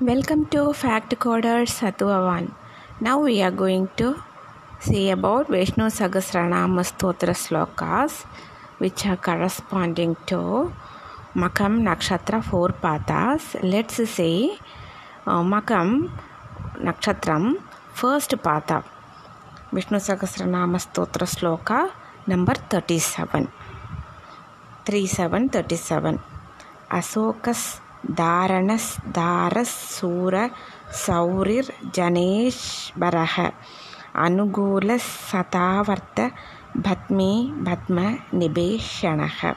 Welcome to Fact Coder Satvavan. Now we are going to see about Vishnu Sahasranama Stotra slokas which are corresponding to Makam Nakshatra four pathas. Let's say uh, Makam Nakshatram first patha. Vishnu Sahasranama Stotra sloka number 37. 3737 தாரணஸ் தாரஸ் சூர சௌரிர் ஜனேஷ்வரக அனுகூல சதாவர்த்த பத்மே Padma நிபேஷணக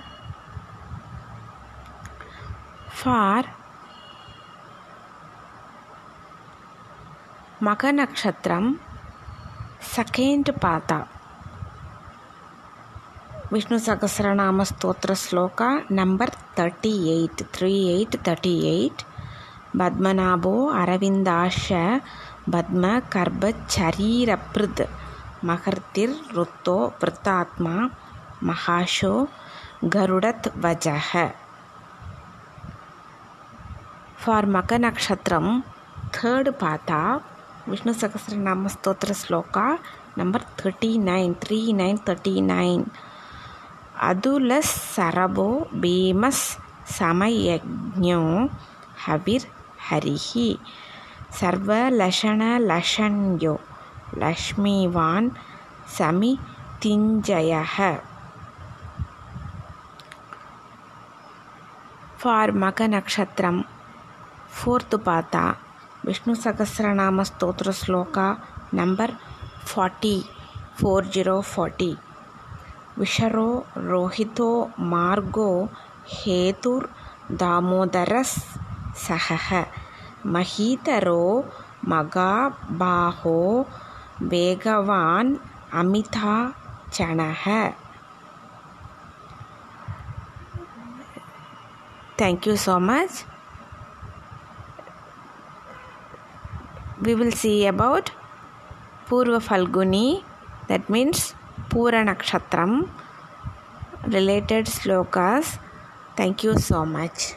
for Magha நக்ஷத்திரம் second பாத்தா ವಿಷ್ಣು ಸಹಸ್ರನಾಮ ಸ್ತೋತ್ರ ಶ್ಲೋಕ number thirty eight three eight thirty eight ಪದ್ಮನಾಭೋ ಅರವಿಂದಾಶ ಪದ್ಮ ಕರ್ಬ ಚರೀರಪೃದ್ ಮಹರ್ತಿರ್ ಋತ್ತೋ ವೃತ್ತಾತ್ಮ ಮಹಾಶೋ ಗರುಡತ್ ವಜಃ ಫಾರ್ ಮಕ ನಕ್ಷತ್ರಂ ಥರ್ಡ್ ಪಾತ ವಿಷ್ಣು ಸಹಸ್ರನಾಮ ಸ್ತೋತ್ರ ಶ್ಲೋಕ number thirty nine three nine thirty nine அதுல சரபோ பீமஸ் சமயஜோ ஹவிர் ஹரிஹி சர்வலஷணலஷண்யோ லக்ஷ்மிவான் சமி திஞ்சயக ஃபார் மக நக்ஷத்திரம் ஃபோர்த்து பார்த்தா விஷ்ணு சகசிரநாம ஸ்தோத்திர shloka number forty four zero forty. विषरो रोहितो मार्गो हेतुर दामोदरस सह। महीतरो मगा बाहो वेगवान अमिता चण। Thank you so much we will see about Purva Phalguni that means Pura Nakshatram related slokas. Thank you so much.